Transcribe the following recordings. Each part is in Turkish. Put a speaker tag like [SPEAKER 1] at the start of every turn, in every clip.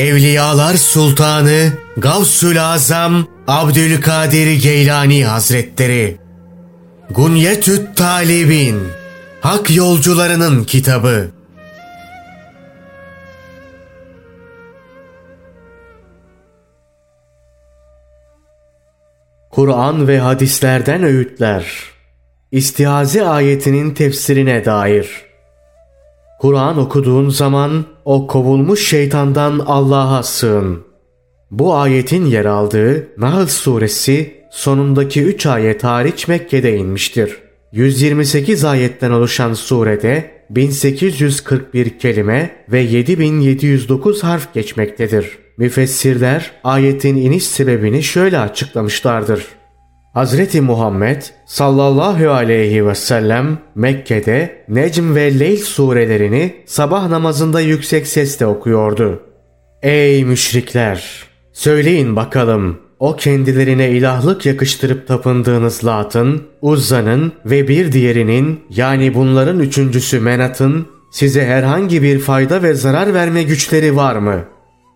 [SPEAKER 1] Evliyalar Sultanı Gavsül Azam Abdülkadir Geylani Hazretleri. Gunyetüt Talibin Hak Yolcularının Kitabı. Kur'an ve hadislerden öğütler. İstihazi ayetinin tefsirine dair Kur'an okuduğun zaman o kovulmuş şeytandan Allah'a sığın. Bu ayetin yer aldığı Nahl suresi sonundaki 3 ayet hariç Mekke'de inmiştir. 128 ayetten oluşan surede 1841 kelime ve 7709 harf geçmektedir. Müfessirler ayetin iniş sebebini şöyle açıklamışlardır. Hazreti Muhammed sallallahu aleyhi ve sellem Mekke'de Necm ve Leyl surelerini sabah namazında yüksek sesle okuyordu. Ey müşrikler! Söyleyin bakalım o kendilerine ilahlık yakıştırıp tapındığınız Lat'ın, Uzza'nın ve bir diğerinin yani bunların üçüncüsü Menat'ın size herhangi bir fayda ve zarar verme güçleri var mı?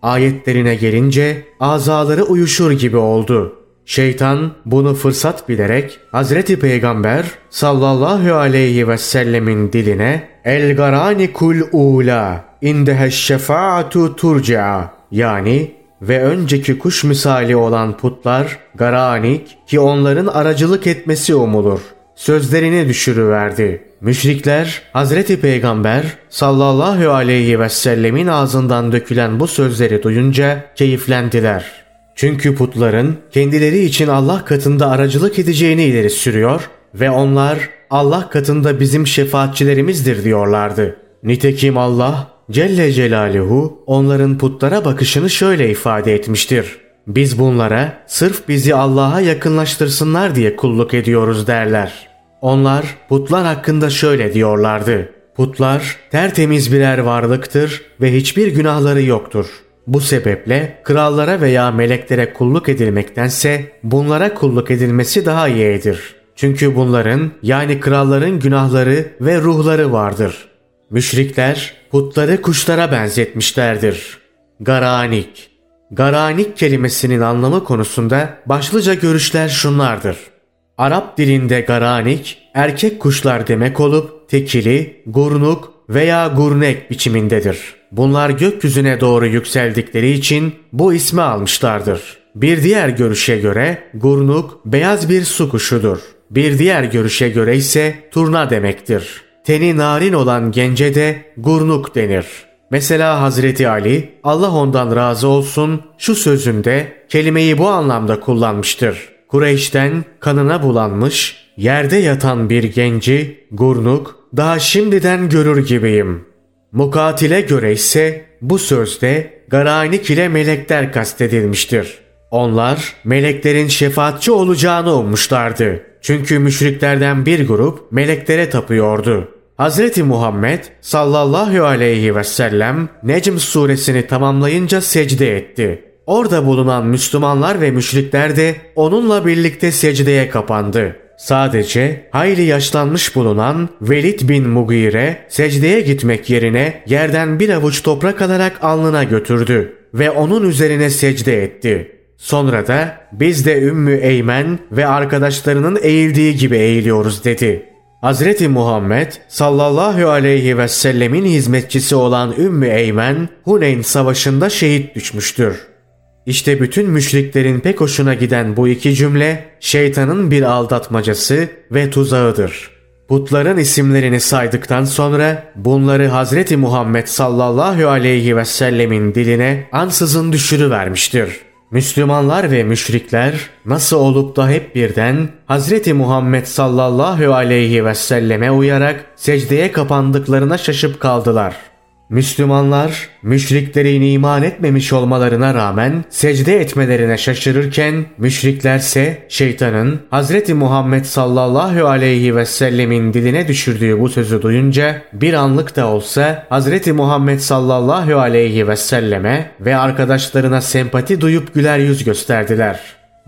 [SPEAKER 1] Ayetlerine gelince azaları uyuşur gibi oldu.'' Şeytan bunu fırsat bilerek Hazreti Peygamber sallallahu aleyhi ve sellemin diline el garani kul ula indehe şefaatu turca yani ve önceki kuş misali olan putlar garanik ki onların aracılık etmesi umulur. Sözlerini düşürüverdi. Müşrikler Hazreti Peygamber sallallahu aleyhi ve sellemin ağzından dökülen bu sözleri duyunca keyiflendiler.'' Çünkü putların kendileri için Allah katında aracılık edeceğini ileri sürüyor ve onlar Allah katında bizim şefaatçilerimizdir diyorlardı. Nitekim Allah Celle Celaluhu onların putlara bakışını şöyle ifade etmiştir. Biz bunlara sırf bizi Allah'a yakınlaştırsınlar diye kulluk ediyoruz derler. Onlar putlar hakkında şöyle diyorlardı. Putlar tertemiz birer varlıktır ve hiçbir günahları yoktur.'' Bu sebeple krallara veya meleklere kulluk edilmektense bunlara kulluk edilmesi daha iyidir. Çünkü bunların yani kralların günahları ve ruhları vardır. Müşrikler putları kuşlara benzetmişlerdir. Garanik Garanik kelimesinin anlamı konusunda başlıca görüşler şunlardır. Arap dilinde garanik erkek kuşlar demek olup tekili, gurnuk veya gurnek biçimindedir. Bunlar gökyüzüne doğru yükseldikleri için bu ismi almışlardır. Bir diğer görüşe göre gurnuk beyaz bir su kuşudur. Bir diğer görüşe göre ise turna demektir. Teni narin olan gence de gurnuk denir. Mesela Hazreti Ali Allah ondan razı olsun şu sözünde kelimeyi bu anlamda kullanmıştır. Kureyş'ten kanına bulanmış, yerde yatan bir genci, gurnuk, daha şimdiden görür gibiyim. Mukatile göre ise bu sözde garanik ile melekler kastedilmiştir. Onlar meleklerin şefaatçi olacağını ummuşlardı. Çünkü müşriklerden bir grup meleklere tapıyordu. Hz. Muhammed sallallahu aleyhi ve sellem Necm suresini tamamlayınca secde etti. Orada bulunan Müslümanlar ve müşrikler de onunla birlikte secdeye kapandı. Sadece hayli yaşlanmış bulunan Velid bin Mugire secdeye gitmek yerine yerden bir avuç toprak alarak alnına götürdü ve onun üzerine secde etti. Sonra da biz de Ümmü Eymen ve arkadaşlarının eğildiği gibi eğiliyoruz dedi. Hazreti Muhammed sallallahu aleyhi ve sellemin hizmetçisi olan Ümmü Eymen Huneyn savaşında şehit düşmüştür. İşte bütün müşriklerin pek hoşuna giden bu iki cümle şeytanın bir aldatmacası ve tuzağıdır. Putların isimlerini saydıktan sonra bunları Hazreti Muhammed sallallahu aleyhi ve sellemin diline ansızın düşürüvermiştir. Müslümanlar ve müşrikler nasıl olup da hep birden Hazreti Muhammed sallallahu aleyhi ve selleme uyarak secdeye kapandıklarına şaşıp kaldılar.'' Müslümanlar müşriklerin iman etmemiş olmalarına rağmen secde etmelerine şaşırırken müşriklerse şeytanın Hz. Muhammed sallallahu aleyhi ve sellemin diline düşürdüğü bu sözü duyunca bir anlık da olsa Hz. Muhammed sallallahu aleyhi ve selleme ve arkadaşlarına sempati duyup güler yüz gösterdiler.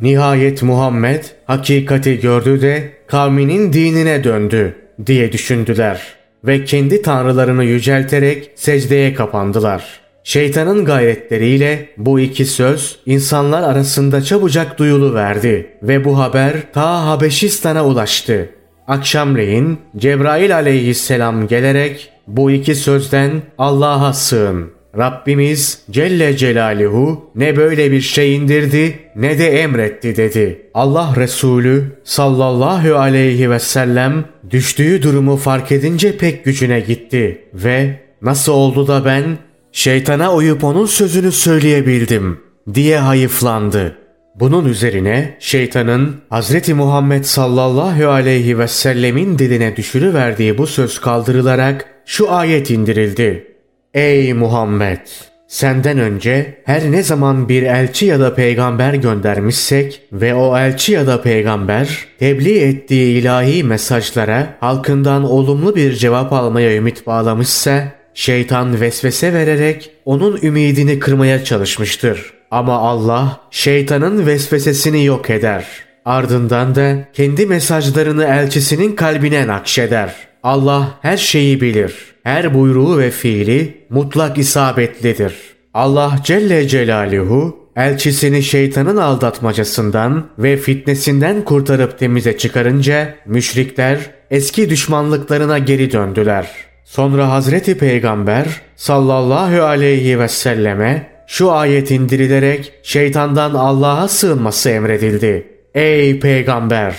[SPEAKER 1] Nihayet Muhammed hakikati gördü de kavminin dinine döndü diye düşündüler.'' Ve kendi tanrılarını yücelterek secdeye kapandılar. Şeytanın gayretleriyle bu iki söz insanlar arasında çabucak duyulu verdi ve bu haber ta Habeşistan'a ulaştı. Akşamleyin Cebrail aleyhisselam gelerek bu iki sözden Allah'a sığın. Rabbimiz Celle Celaluhu ne böyle bir şey indirdi ne de emretti dedi. Allah Resulü sallallahu aleyhi ve sellem düştüğü durumu fark edince pek gücüne gitti ve nasıl oldu da ben şeytana uyup onun sözünü söyleyebildim diye hayıflandı. Bunun üzerine şeytanın Hz. Muhammed sallallahu aleyhi ve sellemin diline düşürüverdiği bu söz kaldırılarak şu ayet indirildi. Ey Muhammed! Senden önce her ne zaman bir elçi ya da peygamber göndermişsek ve o elçi ya da peygamber tebliğ ettiği ilahi mesajlara halkından olumlu bir cevap almaya ümit bağlamışsa şeytan vesvese vererek onun ümidini kırmaya çalışmıştır. Ama Allah şeytanın vesvesesini yok eder. Ardından da kendi mesajlarını elçisinin kalbine nakşeder. Allah her şeyi bilir. Her buyruğu ve fiili mutlak isabetlidir. Allah Celle Celaluhu elçisini şeytanın aldatmacasından ve fitnesinden kurtarıp temize çıkarınca müşrikler eski düşmanlıklarına geri döndüler. Sonra Hazreti Peygamber sallallahu aleyhi ve selleme şu ayet indirilerek şeytandan Allah'a sığınması emredildi. Ey peygamber!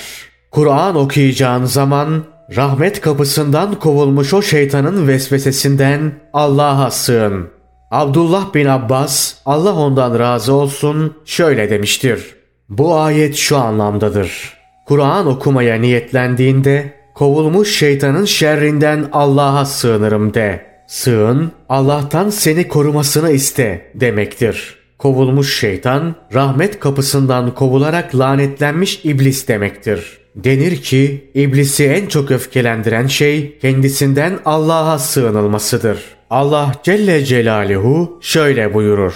[SPEAKER 1] Kur'an okuyacağın zaman rahmet kapısından kovulmuş o şeytanın vesvesesinden Allah'a sığın. Abdullah bin Abbas, Allah ondan razı olsun, şöyle demiştir. Bu ayet şu anlamdadır. Kur'an okumaya niyetlendiğinde kovulmuş şeytanın şerrinden Allah'a sığınırım de. Sığın, Allah'tan seni korumasını iste demektir. Kovulmuş şeytan, rahmet kapısından kovularak lanetlenmiş iblis demektir. Denir ki, iblisi en çok öfkelendiren şey kendisinden Allah'a sığınılmasıdır. Allah Celle Celaluhu şöyle buyurur.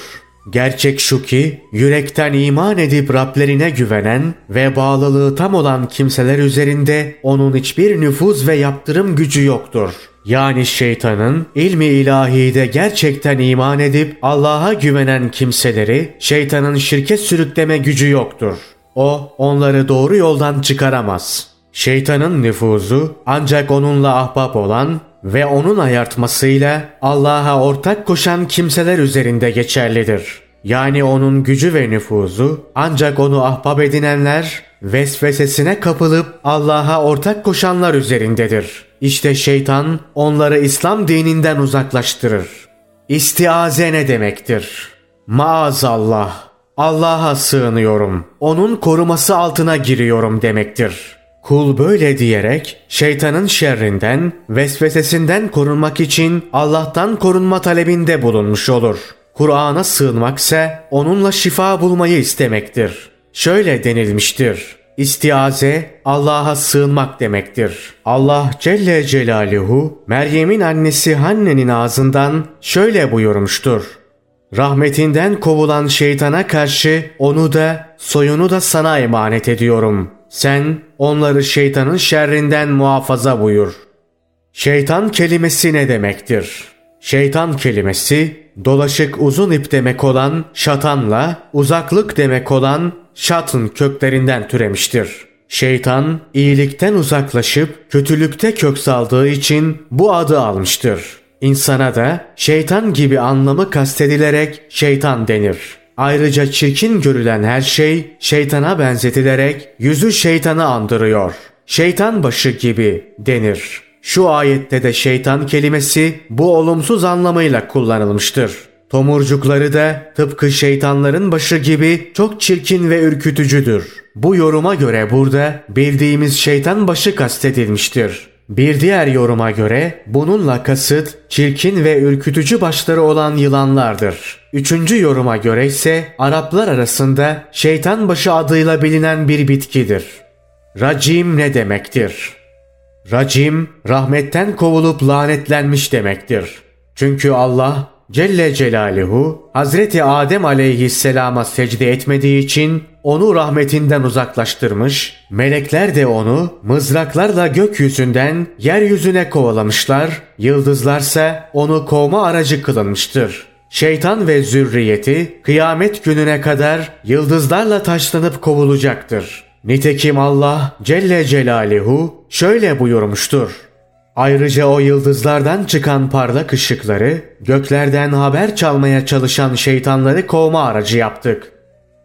[SPEAKER 1] Gerçek şu ki yürekten iman edip Rablerine güvenen ve bağlılığı tam olan kimseler üzerinde onun hiçbir nüfuz ve yaptırım gücü yoktur. Yani şeytanın ilmi ilahide gerçekten iman edip Allah'a güvenen kimseleri şeytanın şirket sürükleme gücü yoktur. O onları doğru yoldan çıkaramaz. Şeytanın nüfuzu ancak onunla ahbap olan ve onun ayartmasıyla Allah'a ortak koşan kimseler üzerinde geçerlidir. Yani onun gücü ve nüfuzu ancak onu ahbap edinenler vesvesesine kapılıp Allah'a ortak koşanlar üzerindedir. İşte şeytan onları İslam dininden uzaklaştırır. İstiaze ne demektir? Maazallah. Allah'a sığınıyorum. Onun koruması altına giriyorum demektir. Kul böyle diyerek şeytanın şerrinden, vesvesesinden korunmak için Allah'tan korunma talebinde bulunmuş olur. Kur'an'a sığınmak ise onunla şifa bulmayı istemektir. Şöyle denilmiştir. İstiaze Allah'a sığınmak demektir. Allah Celle Celaluhu Meryem'in annesi Hanne'nin ağzından şöyle buyurmuştur. Rahmetinden kovulan şeytana karşı onu da soyunu da sana emanet ediyorum. Sen onları şeytanın şerrinden muhafaza buyur. Şeytan kelimesi ne demektir? Şeytan kelimesi dolaşık uzun ip demek olan şatanla uzaklık demek olan şatın köklerinden türemiştir. Şeytan iyilikten uzaklaşıp kötülükte kök saldığı için bu adı almıştır. İnsana da şeytan gibi anlamı kastedilerek şeytan denir. Ayrıca çirkin görülen her şey şeytana benzetilerek yüzü şeytanı andırıyor. Şeytan başı gibi denir. Şu ayette de şeytan kelimesi bu olumsuz anlamıyla kullanılmıştır. Tomurcukları da tıpkı şeytanların başı gibi çok çirkin ve ürkütücüdür. Bu yoruma göre burada bildiğimiz şeytan başı kastedilmiştir. Bir diğer yoruma göre bununla kasıt çirkin ve ürkütücü başları olan yılanlardır. Üçüncü yoruma göre ise Araplar arasında şeytan başı adıyla bilinen bir bitkidir. Racim ne demektir? Racim, rahmetten kovulup lanetlenmiş demektir. Çünkü Allah Celle Celaluhu Hazreti Adem aleyhisselama secde etmediği için onu rahmetinden uzaklaştırmış, melekler de onu mızraklarla gökyüzünden yeryüzüne kovalamışlar, yıldızlarsa onu kovma aracı kılınmıştır. Şeytan ve zürriyeti kıyamet gününe kadar yıldızlarla taşlanıp kovulacaktır. Nitekim Allah Celle Celaluhu şöyle buyurmuştur. Ayrıca o yıldızlardan çıkan parlak ışıkları göklerden haber çalmaya çalışan şeytanları kovma aracı yaptık.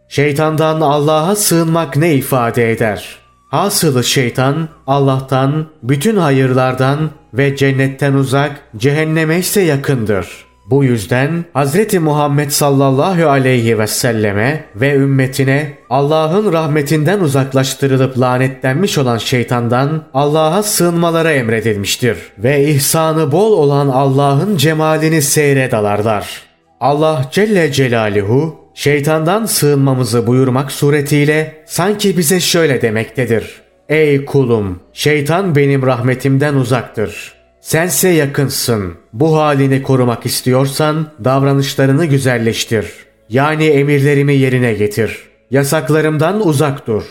[SPEAKER 1] Şeytandan Allah'a sığınmak ne ifade eder? Hasılı şeytan Allah'tan, bütün hayırlardan ve cennetten uzak, cehenneme ise yakındır.'' Bu yüzden Hz. Muhammed sallallahu aleyhi ve selleme ve ümmetine Allah'ın rahmetinden uzaklaştırılıp lanetlenmiş olan şeytandan Allah'a sığınmaları emredilmiştir. Ve ihsanı bol olan Allah'ın cemalini seyre dalarlar. Allah Celle Celaluhu şeytandan sığınmamızı buyurmak suretiyle sanki bize şöyle demektedir. Ey kulum şeytan benim rahmetimden uzaktır.'' Sense yakınsın. Bu halini korumak istiyorsan davranışlarını güzelleştir. Yani emirlerimi yerine getir. Yasaklarımdan uzak dur.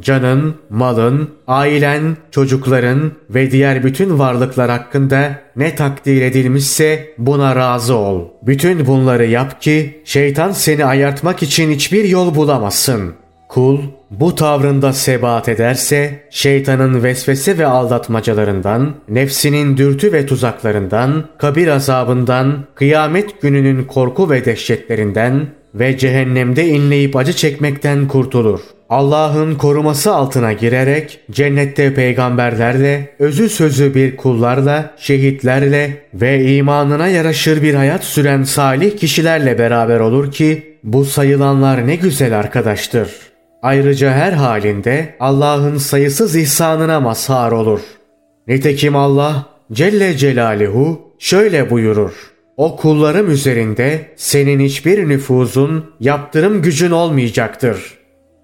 [SPEAKER 1] Canın, malın, ailen, çocukların ve diğer bütün varlıklar hakkında ne takdir edilmişse buna razı ol. Bütün bunları yap ki şeytan seni ayartmak için hiçbir yol bulamasın. Kul bu tavrında sebat ederse şeytanın vesvese ve aldatmacalarından, nefsinin dürtü ve tuzaklarından, kabir azabından, kıyamet gününün korku ve dehşetlerinden ve cehennemde inleyip acı çekmekten kurtulur. Allah'ın koruması altına girerek cennette peygamberlerle, özü sözü bir kullarla, şehitlerle ve imanına yaraşır bir hayat süren salih kişilerle beraber olur ki bu sayılanlar ne güzel arkadaştır.'' Ayrıca her halinde Allah'ın sayısız ihsanına mazhar olur. Nitekim Allah Celle Celaluhu şöyle buyurur. O kullarım üzerinde senin hiçbir nüfuzun, yaptırım gücün olmayacaktır.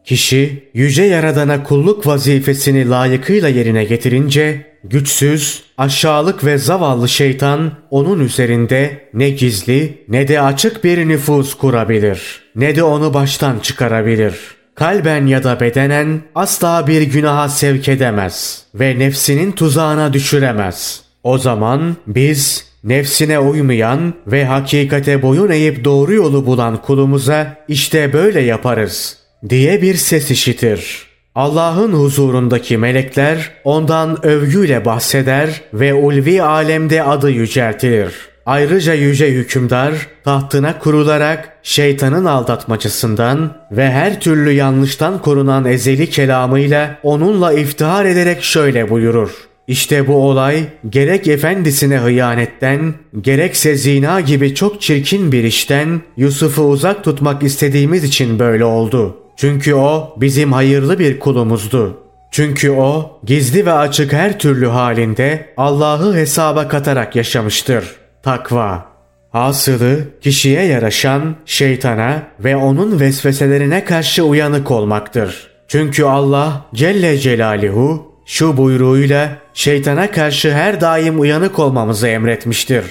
[SPEAKER 1] Kişi yüce yaradana kulluk vazifesini layıkıyla yerine getirince güçsüz, aşağılık ve zavallı şeytan onun üzerinde ne gizli ne de açık bir nüfuz kurabilir. Ne de onu baştan çıkarabilir.'' Kalben ya da bedenen asla bir günaha sevk edemez ve nefsinin tuzağına düşüremez. O zaman biz nefsine uymayan ve hakikate boyun eğip doğru yolu bulan kulumuza işte böyle yaparız diye bir ses işitir. Allah'ın huzurundaki melekler ondan övgüyle bahseder ve ulvi alemde adı yüceltilir. Ayrıca yüce hükümdar tahtına kurularak şeytanın aldatmacısından ve her türlü yanlıştan korunan ezeli kelamıyla onunla iftihar ederek şöyle buyurur. İşte bu olay gerek efendisine hıyanetten, gerekse zina gibi çok çirkin bir işten Yusuf'u uzak tutmak istediğimiz için böyle oldu. Çünkü o bizim hayırlı bir kulumuzdu. Çünkü o gizli ve açık her türlü halinde Allah'ı hesaba katarak yaşamıştır.'' Takva. Hasılı kişiye yaraşan şeytana ve onun vesveselerine karşı uyanık olmaktır. Çünkü Allah Celle Celaluhu şu buyruğuyla şeytana karşı her daim uyanık olmamızı emretmiştir.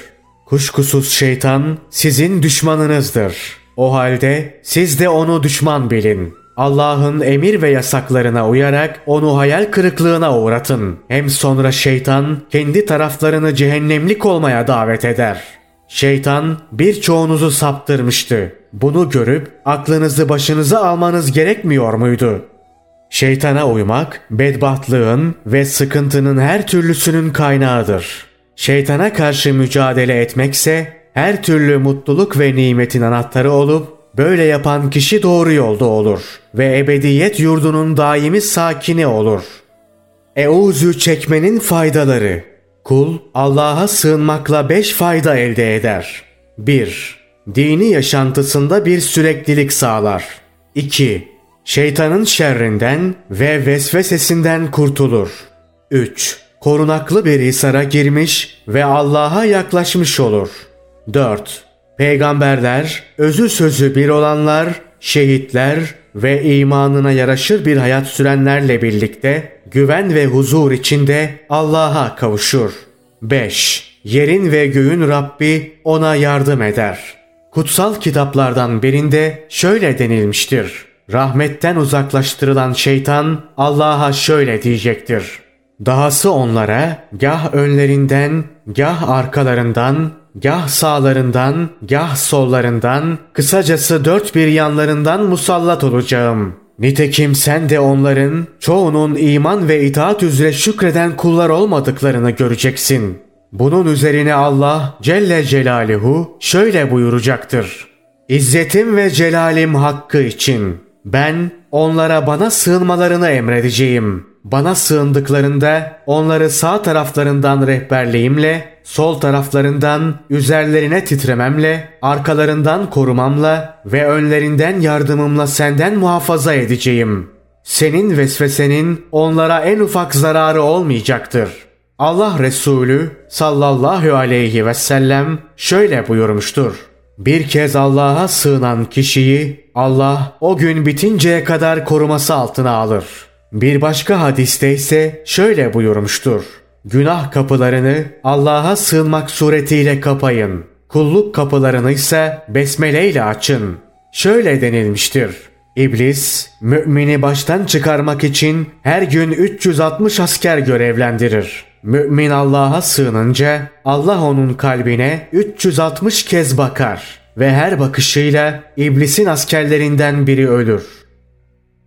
[SPEAKER 1] Kuşkusuz şeytan sizin düşmanınızdır. O halde siz de onu düşman bilin. Allah'ın emir ve yasaklarına uyarak onu hayal kırıklığına uğratın. Hem sonra şeytan kendi taraflarını cehennemlik olmaya davet eder. Şeytan birçoğunuzu saptırmıştı. Bunu görüp aklınızı başınıza almanız gerekmiyor muydu? Şeytana uymak bedbahtlığın ve sıkıntının her türlüsünün kaynağıdır. Şeytana karşı mücadele etmekse her türlü mutluluk ve nimetin anahtarı olup Böyle yapan kişi doğru yolda olur ve ebediyet yurdunun daimi sakini olur. Euzü çekmenin faydaları Kul Allah'a sığınmakla beş fayda elde eder. 1. Dini yaşantısında bir süreklilik sağlar. 2. Şeytanın şerrinden ve vesvesesinden kurtulur. 3. Korunaklı bir hisara girmiş ve Allah'a yaklaşmış olur. 4 Peygamberler, özü sözü bir olanlar, şehitler ve imanına yaraşır bir hayat sürenlerle birlikte güven ve huzur içinde Allah'a kavuşur. 5. Yerin ve göğün Rabbi ona yardım eder. Kutsal kitaplardan birinde şöyle denilmiştir. Rahmetten uzaklaştırılan şeytan Allah'a şöyle diyecektir. Dahası onlara gah önlerinden, gah arkalarından, gah sağlarından, gah sollarından, kısacası dört bir yanlarından musallat olacağım. Nitekim sen de onların çoğunun iman ve itaat üzere şükreden kullar olmadıklarını göreceksin. Bunun üzerine Allah Celle Celaluhu şöyle buyuracaktır. İzzetim ve celalim hakkı için ben onlara bana sığınmalarını emredeceğim. Bana sığındıklarında onları sağ taraflarından rehberliğimle, sol taraflarından üzerlerine titrememle, arkalarından korumamla ve önlerinden yardımımla senden muhafaza edeceğim. Senin vesvesenin onlara en ufak zararı olmayacaktır. Allah Resulü sallallahu aleyhi ve sellem şöyle buyurmuştur. Bir kez Allah'a sığınan kişiyi Allah o gün bitinceye kadar koruması altına alır. Bir başka hadiste ise şöyle buyurmuştur. Günah kapılarını Allah'a sığınmak suretiyle kapayın. Kulluk kapılarını ise besmele ile açın. Şöyle denilmiştir. İblis, mümini baştan çıkarmak için her gün 360 asker görevlendirir. Mümin Allah'a sığınınca Allah onun kalbine 360 kez bakar ve her bakışıyla iblisin askerlerinden biri ölür.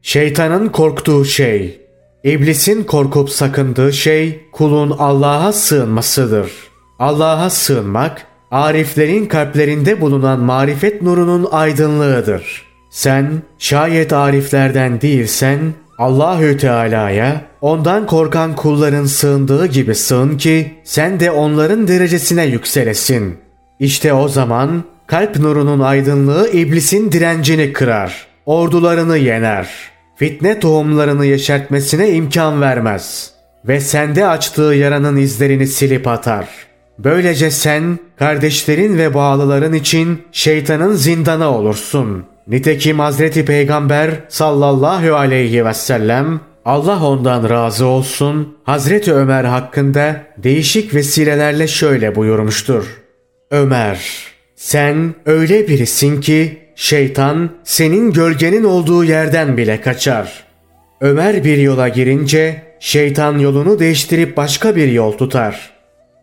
[SPEAKER 1] Şeytanın korktuğu şey, iblisin korkup sakındığı şey kulun Allah'a sığınmasıdır. Allah'a sığınmak, ariflerin kalplerinde bulunan marifet nurunun aydınlığıdır. Sen şayet ariflerden değilsen Allahü Teala'ya ondan korkan kulların sığındığı gibi sığın ki sen de onların derecesine yükselesin. İşte o zaman kalp nurunun aydınlığı iblisin direncini kırar, ordularını yener, fitne tohumlarını yeşertmesine imkan vermez ve sende açtığı yaranın izlerini silip atar. Böylece sen kardeşlerin ve bağlıların için şeytanın zindanı olursun.'' Nitekim Hazreti Peygamber sallallahu aleyhi ve sellem Allah ondan razı olsun Hazreti Ömer hakkında değişik vesilelerle şöyle buyurmuştur. Ömer sen öyle birisin ki şeytan senin gölgenin olduğu yerden bile kaçar. Ömer bir yola girince şeytan yolunu değiştirip başka bir yol tutar.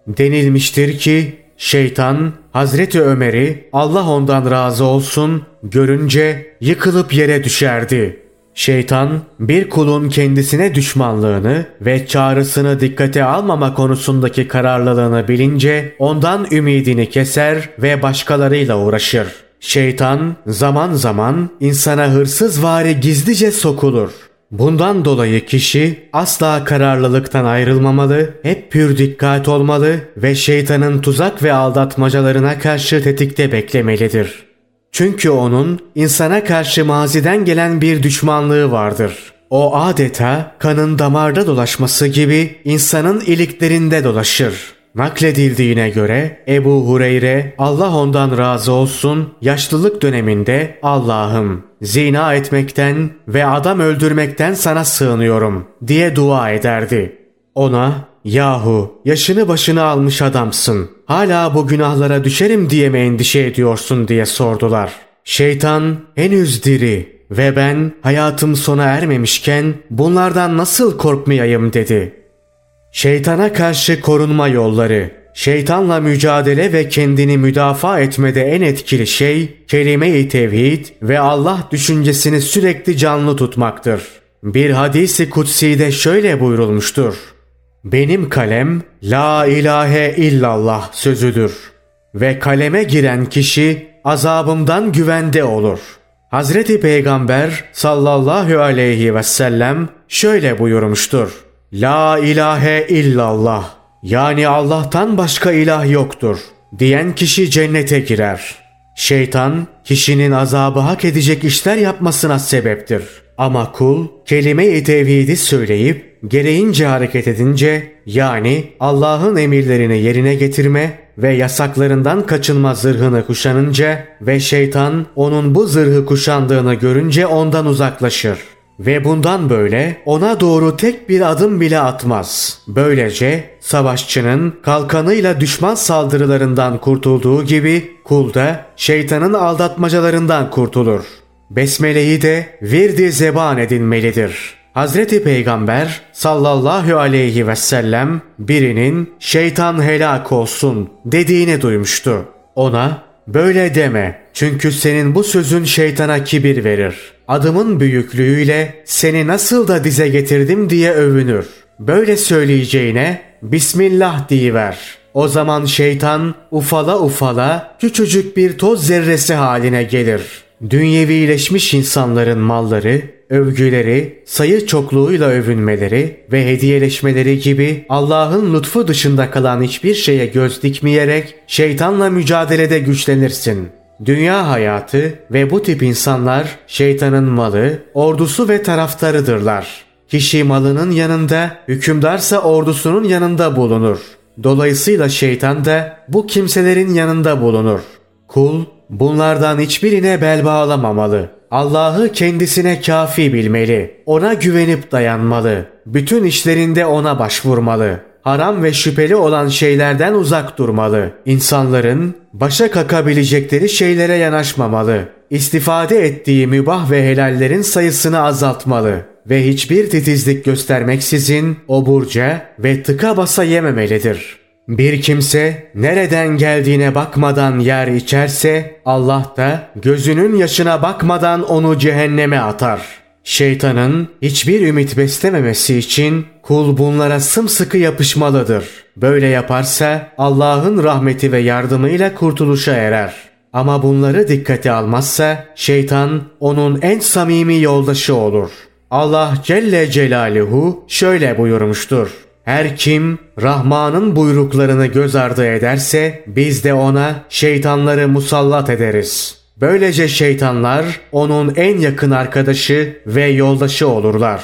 [SPEAKER 1] Denilmiştir ki Şeytan Hazreti Ömer'i Allah ondan razı olsun görünce yıkılıp yere düşerdi. Şeytan bir kulun kendisine düşmanlığını ve çağrısını dikkate almama konusundaki kararlılığını bilince ondan ümidini keser ve başkalarıyla uğraşır. Şeytan zaman zaman insana hırsız vari gizlice sokulur. Bundan dolayı kişi asla kararlılıktan ayrılmamalı, hep pür dikkat olmalı ve şeytanın tuzak ve aldatmacalarına karşı tetikte beklemelidir. Çünkü onun insana karşı maziden gelen bir düşmanlığı vardır. O adeta kanın damarda dolaşması gibi insanın iliklerinde dolaşır. Nakledildiğine göre Ebu Hureyre Allah ondan razı olsun yaşlılık döneminde Allah'ım zina etmekten ve adam öldürmekten sana sığınıyorum diye dua ederdi. Ona yahu yaşını başını almış adamsın hala bu günahlara düşerim diye mi endişe ediyorsun diye sordular. Şeytan henüz diri ve ben hayatım sona ermemişken bunlardan nasıl korkmayayım dedi. Şeytana karşı korunma yolları. Şeytanla mücadele ve kendini müdafaa etmede en etkili şey kelime-i tevhid ve Allah düşüncesini sürekli canlı tutmaktır. Bir hadisi kutsi'de şöyle buyurulmuştur. Benim kalem la ilahe illallah sözüdür ve kaleme giren kişi azabımdan güvende olur. Hazreti Peygamber sallallahu aleyhi ve sellem şöyle buyurmuştur. La ilahe illallah yani Allah'tan başka ilah yoktur diyen kişi cennete girer. Şeytan kişinin azabı hak edecek işler yapmasına sebeptir. Ama kul kelime-i tevhidi söyleyip gereğince hareket edince yani Allah'ın emirlerini yerine getirme ve yasaklarından kaçınma zırhını kuşanınca ve şeytan onun bu zırhı kuşandığını görünce ondan uzaklaşır ve bundan böyle ona doğru tek bir adım bile atmaz. Böylece savaşçının kalkanıyla düşman saldırılarından kurtulduğu gibi kul da şeytanın aldatmacalarından kurtulur. Besmele'yi de virdi zeban edinmelidir. Hazreti Peygamber sallallahu aleyhi ve sellem birinin şeytan helak olsun dediğini duymuştu. Ona böyle deme çünkü senin bu sözün şeytana kibir verir. Adımın büyüklüğüyle seni nasıl da dize getirdim diye övünür. Böyle söyleyeceğine Bismillah diyiver. O zaman şeytan ufala ufala küçücük bir toz zerresi haline gelir. Dünyevileşmiş insanların malları, övgüleri, sayı çokluğuyla övünmeleri ve hediyeleşmeleri gibi Allah'ın lütfu dışında kalan hiçbir şeye göz dikmeyerek şeytanla mücadelede güçlenirsin. Dünya hayatı ve bu tip insanlar şeytanın malı, ordusu ve taraftarıdırlar. Kişi malının yanında, hükümdarsa ordusunun yanında bulunur. Dolayısıyla şeytan da bu kimselerin yanında bulunur. Kul bunlardan hiçbirine bel bağlamamalı. Allah'ı kendisine kafi bilmeli. Ona güvenip dayanmalı. Bütün işlerinde ona başvurmalı. Haram ve şüpheli olan şeylerden uzak durmalı. İnsanların başa kakabilecekleri şeylere yanaşmamalı. İstifade ettiği mübah ve helallerin sayısını azaltmalı ve hiçbir titizlik göstermeksizin oburca ve tıka basa yememelidir. Bir kimse nereden geldiğine bakmadan yer içerse Allah da gözünün yaşına bakmadan onu cehenneme atar. Şeytanın hiçbir ümit beslememesi için kul bunlara sımsıkı yapışmalıdır. Böyle yaparsa Allah'ın rahmeti ve yardımıyla kurtuluşa erer. Ama bunları dikkate almazsa şeytan onun en samimi yoldaşı olur. Allah Celle Celaluhu şöyle buyurmuştur. Her kim Rahman'ın buyruklarını göz ardı ederse biz de ona şeytanları musallat ederiz. Böylece şeytanlar onun en yakın arkadaşı ve yoldaşı olurlar.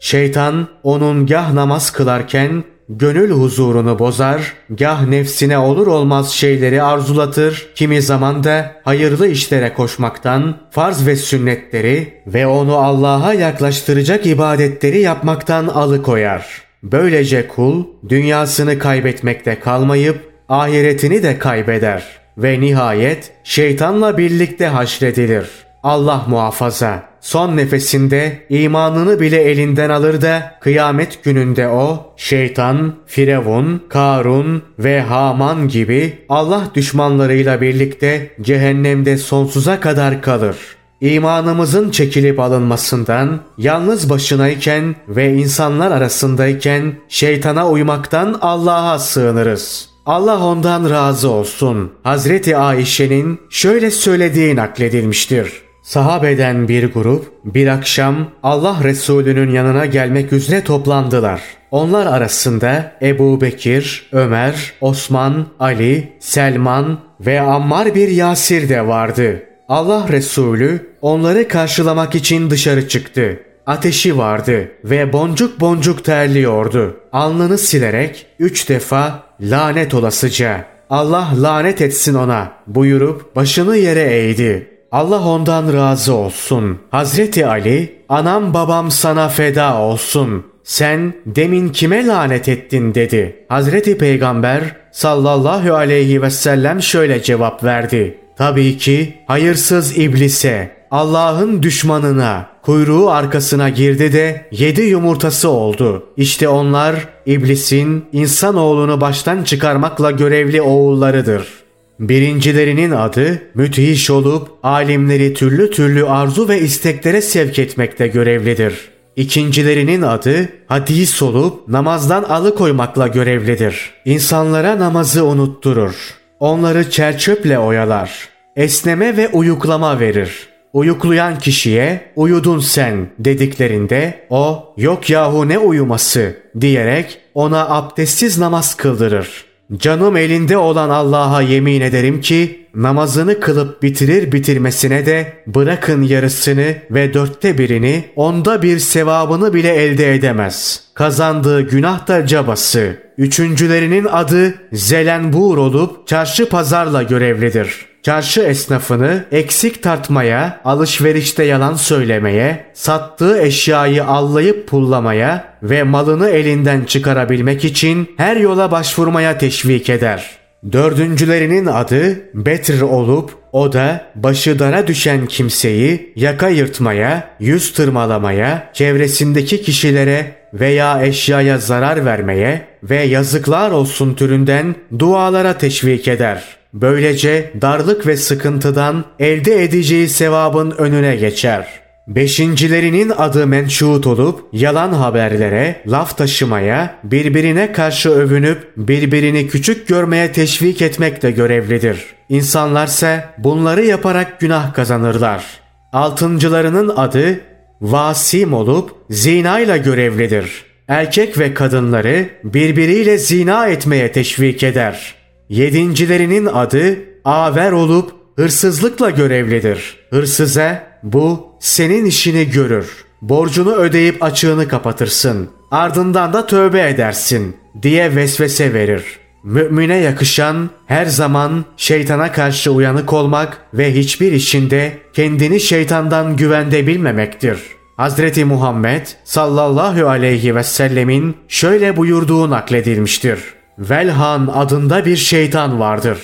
[SPEAKER 1] Şeytan onun gah namaz kılarken gönül huzurunu bozar, gah nefsine olur olmaz şeyleri arzulatır, kimi zaman da hayırlı işlere koşmaktan, farz ve sünnetleri ve onu Allah'a yaklaştıracak ibadetleri yapmaktan alıkoyar. Böylece kul dünyasını kaybetmekte kalmayıp ahiretini de kaybeder ve nihayet şeytanla birlikte haşredilir. Allah muhafaza son nefesinde imanını bile elinden alır da kıyamet gününde o şeytan, Firavun, Karun ve Haman gibi Allah düşmanlarıyla birlikte cehennemde sonsuza kadar kalır. İmanımızın çekilip alınmasından, yalnız başınayken ve insanlar arasındayken şeytana uymaktan Allah'a sığınırız. Allah ondan razı olsun. Hazreti Ayşe'nin şöyle söylediği nakledilmiştir. Sahabeden bir grup bir akşam Allah Resulü'nün yanına gelmek üzere toplandılar. Onlar arasında Ebu Bekir, Ömer, Osman, Ali, Selman ve Ammar bir Yasir de vardı. Allah Resulü onları karşılamak için dışarı çıktı. Ateşi vardı ve boncuk boncuk terliyordu. Alnını silerek üç defa lanet olasıca Allah lanet etsin ona buyurup başını yere eğdi. Allah ondan razı olsun. Hazreti Ali, anam babam sana feda olsun. Sen demin kime lanet ettin dedi. Hazreti Peygamber sallallahu aleyhi ve sellem şöyle cevap verdi. Tabii ki hayırsız iblise, Allah'ın düşmanına, kuyruğu arkasına girdi de yedi yumurtası oldu. İşte onlar iblisin insanoğlunu baştan çıkarmakla görevli oğullarıdır.'' Birincilerinin adı müthiş olup alimleri türlü türlü arzu ve isteklere sevk etmekte görevlidir. İkincilerinin adı hadis olup namazdan alıkoymakla görevlidir. İnsanlara namazı unutturur. Onları çerçöple oyalar. Esneme ve uyuklama verir. Uyuklayan kişiye uyudun sen dediklerinde o yok yahu ne uyuması diyerek ona abdestsiz namaz kıldırır. Canım elinde olan Allah'a yemin ederim ki namazını kılıp bitirir bitirmesine de bırakın yarısını ve dörtte birini onda bir sevabını bile elde edemez. Kazandığı günah da cabası. Üçüncülerinin adı Zelenbur olup çarşı pazarla görevlidir.'' Çarşı esnafını eksik tartmaya, alışverişte yalan söylemeye, sattığı eşyayı allayıp pullamaya ve malını elinden çıkarabilmek için her yola başvurmaya teşvik eder. Dördüncülerinin adı Betr olup o da başı dara düşen kimseyi yaka yırtmaya, yüz tırmalamaya, çevresindeki kişilere veya eşyaya zarar vermeye ve yazıklar olsun türünden dualara teşvik eder. Böylece darlık ve sıkıntıdan elde edeceği sevabın önüne geçer.'' Beşincilerinin adı menşut olup yalan haberlere, laf taşımaya, birbirine karşı övünüp birbirini küçük görmeye teşvik etmekle görevlidir. İnsanlarsa bunları yaparak günah kazanırlar. Altıncılarının adı vasim olup zina ile görevlidir. Erkek ve kadınları birbiriyle zina etmeye teşvik eder. Yedincilerinin adı aver olup hırsızlıkla görevlidir. Hırsıza bu senin işini görür. Borcunu ödeyip açığını kapatırsın. Ardından da tövbe edersin diye vesvese verir. Mümine yakışan her zaman şeytana karşı uyanık olmak ve hiçbir işinde kendini şeytandan güvende bilmemektir. Hazreti Muhammed sallallahu aleyhi ve sellemin şöyle buyurduğu nakledilmiştir. Velhan adında bir şeytan vardır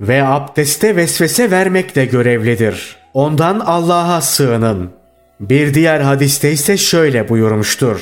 [SPEAKER 1] ve abdeste vesvese vermekle görevlidir. Ondan Allah'a sığının. Bir diğer hadiste ise şöyle buyurmuştur.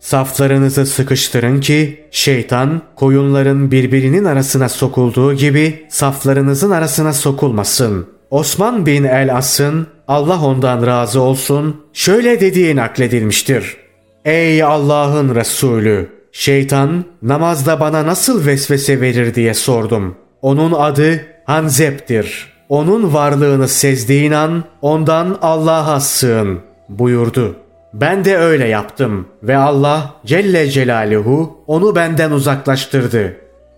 [SPEAKER 1] Saflarınızı sıkıştırın ki şeytan koyunların birbirinin arasına sokulduğu gibi saflarınızın arasına sokulmasın. Osman bin el-As'ın Allah ondan razı olsun şöyle dediği nakledilmiştir. Ey Allah'ın Resulü! Şeytan namazda bana nasıl vesvese verir diye sordum. Onun adı Hanzep'tir.'' onun varlığını sezdiğin an ondan Allah'a sığın buyurdu. Ben de öyle yaptım ve Allah Celle Celaluhu onu benden uzaklaştırdı.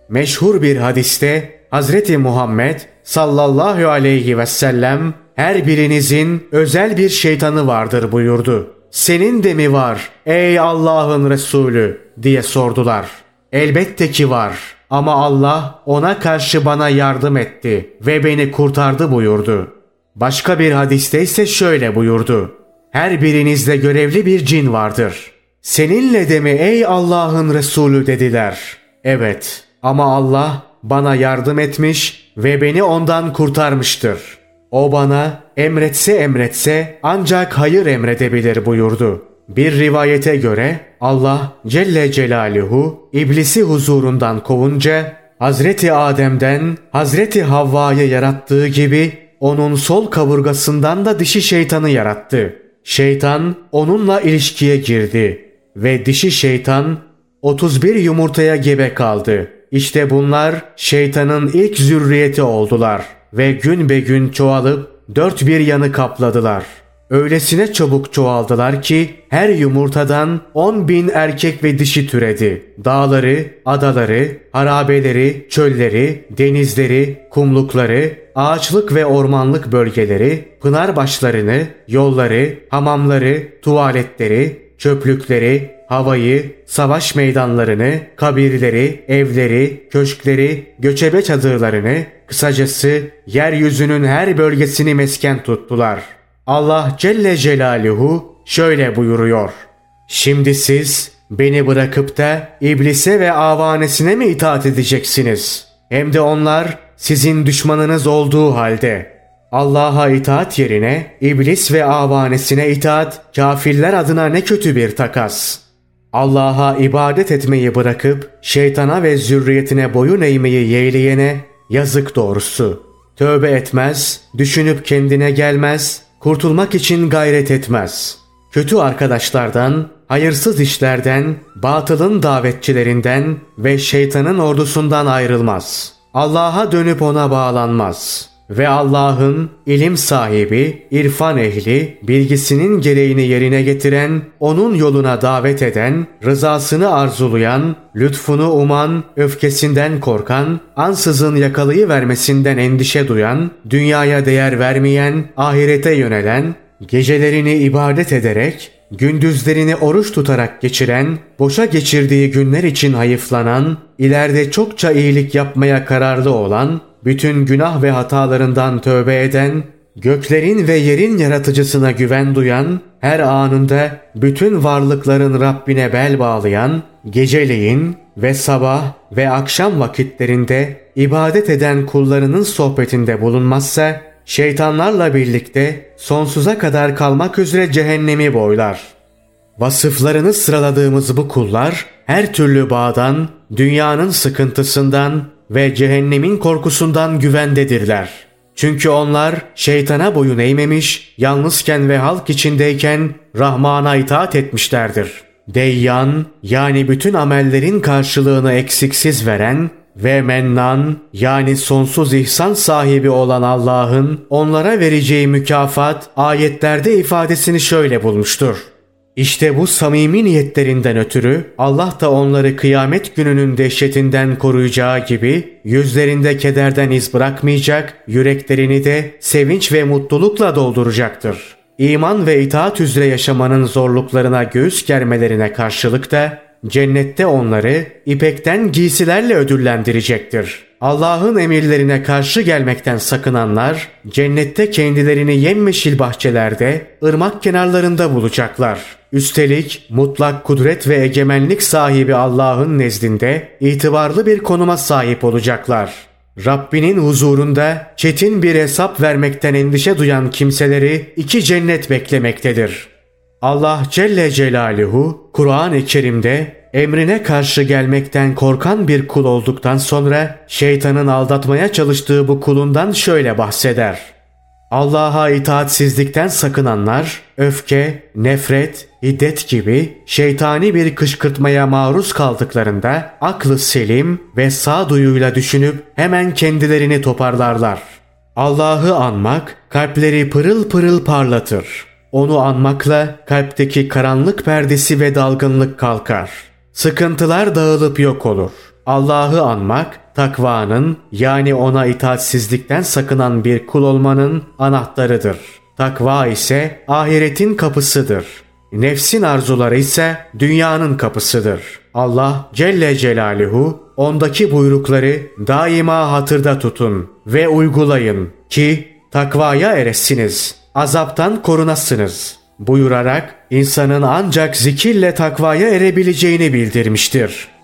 [SPEAKER 1] Meşhur bir hadiste Hazreti Muhammed sallallahu aleyhi ve sellem her birinizin özel bir şeytanı vardır buyurdu. Senin de mi var ey Allah'ın Resulü diye sordular. Elbette ki var. Ama Allah ona karşı bana yardım etti ve beni kurtardı buyurdu. Başka bir hadiste ise şöyle buyurdu. Her birinizde görevli bir cin vardır. Seninle de mi ey Allah'ın Resulü dediler. Evet ama Allah bana yardım etmiş ve beni ondan kurtarmıştır. O bana emretse emretse ancak hayır emredebilir buyurdu. Bir rivayete göre Allah Celle Celaluhu iblisi huzurundan kovunca Hazreti Adem'den Hazreti Havva'yı yarattığı gibi onun sol kaburgasından da dişi şeytanı yarattı. Şeytan onunla ilişkiye girdi ve dişi şeytan 31 yumurtaya gebe kaldı. İşte bunlar şeytanın ilk zürriyeti oldular ve gün be gün çoğalıp dört bir yanı kapladılar.'' Öylesine çabuk çoğaldılar ki her yumurtadan 10 bin erkek ve dişi türedi. Dağları, adaları, harabeleri, çölleri, denizleri, kumlukları, ağaçlık ve ormanlık bölgeleri, pınar başlarını, yolları, hamamları, tuvaletleri, çöplükleri, havayı, savaş meydanlarını, kabirleri, evleri, köşkleri, göçebe çadırlarını, kısacası yeryüzünün her bölgesini mesken tuttular.'' Allah Celle Celaluhu şöyle buyuruyor. Şimdi siz beni bırakıp da iblise ve avanesine mi itaat edeceksiniz? Hem de onlar sizin düşmanınız olduğu halde. Allah'a itaat yerine iblis ve avanesine itaat kafirler adına ne kötü bir takas. Allah'a ibadet etmeyi bırakıp şeytana ve zürriyetine boyun eğmeyi yeğleyene yazık doğrusu. Tövbe etmez, düşünüp kendine gelmez, kurtulmak için gayret etmez. Kötü arkadaşlardan, hayırsız işlerden, batılın davetçilerinden ve şeytanın ordusundan ayrılmaz. Allah'a dönüp ona bağlanmaz.'' Ve Allah'ın ilim sahibi, irfan ehli, bilgisinin gereğini yerine getiren, onun yoluna davet eden, rızasını arzulayan, lütfunu uman, öfkesinden korkan, ansızın yakalayı vermesinden endişe duyan, dünyaya değer vermeyen, ahirete yönelen, gecelerini ibadet ederek, gündüzlerini oruç tutarak geçiren, boşa geçirdiği günler için hayıflanan, ileride çokça iyilik yapmaya kararlı olan, bütün günah ve hatalarından tövbe eden, göklerin ve yerin yaratıcısına güven duyan, her anında bütün varlıkların Rabbine bel bağlayan, geceleyin ve sabah ve akşam vakitlerinde ibadet eden kullarının sohbetinde bulunmazsa, şeytanlarla birlikte sonsuza kadar kalmak üzere cehennemi boylar. Vasıflarını sıraladığımız bu kullar her türlü bağdan, dünyanın sıkıntısından ve cehennemin korkusundan güvendedirler. Çünkü onlar şeytana boyun eğmemiş, yalnızken ve halk içindeyken Rahman'a itaat etmişlerdir. Deyyan yani bütün amellerin karşılığını eksiksiz veren ve mennan yani sonsuz ihsan sahibi olan Allah'ın onlara vereceği mükafat ayetlerde ifadesini şöyle bulmuştur. İşte bu samimi niyetlerinden ötürü Allah da onları kıyamet gününün dehşetinden koruyacağı gibi yüzlerinde kederden iz bırakmayacak, yüreklerini de sevinç ve mutlulukla dolduracaktır. İman ve itaat üzere yaşamanın zorluklarına göğüs germelerine karşılık da cennette onları ipekten giysilerle ödüllendirecektir. Allah'ın emirlerine karşı gelmekten sakınanlar cennette kendilerini yemyeşil bahçelerde, ırmak kenarlarında bulacaklar. Üstelik mutlak kudret ve egemenlik sahibi Allah'ın nezdinde itibarlı bir konuma sahip olacaklar. Rabbinin huzurunda çetin bir hesap vermekten endişe duyan kimseleri iki cennet beklemektedir. Allah Celle Celaluhu Kur'an-ı Kerim'de emrine karşı gelmekten korkan bir kul olduktan sonra şeytanın aldatmaya çalıştığı bu kulundan şöyle bahseder. Allah'a itaatsizlikten sakınanlar öfke, nefret, hiddet gibi şeytani bir kışkırtmaya maruz kaldıklarında aklı selim ve sağduyuyla düşünüp hemen kendilerini toparlarlar. Allah'ı anmak kalpleri pırıl pırıl parlatır. Onu anmakla kalpteki karanlık perdesi ve dalgınlık kalkar. Sıkıntılar dağılıp yok olur. Allah'ı anmak takvanın yani ona itaatsizlikten sakınan bir kul olmanın anahtarıdır. Takva ise ahiretin kapısıdır. Nefsin arzuları ise dünyanın kapısıdır. Allah Celle Celaluhu ondaki buyrukları daima hatırda tutun ve uygulayın ki takvaya eresiniz, azaptan korunasınız buyurarak insanın ancak zikirle takvaya erebileceğini bildirmiştir.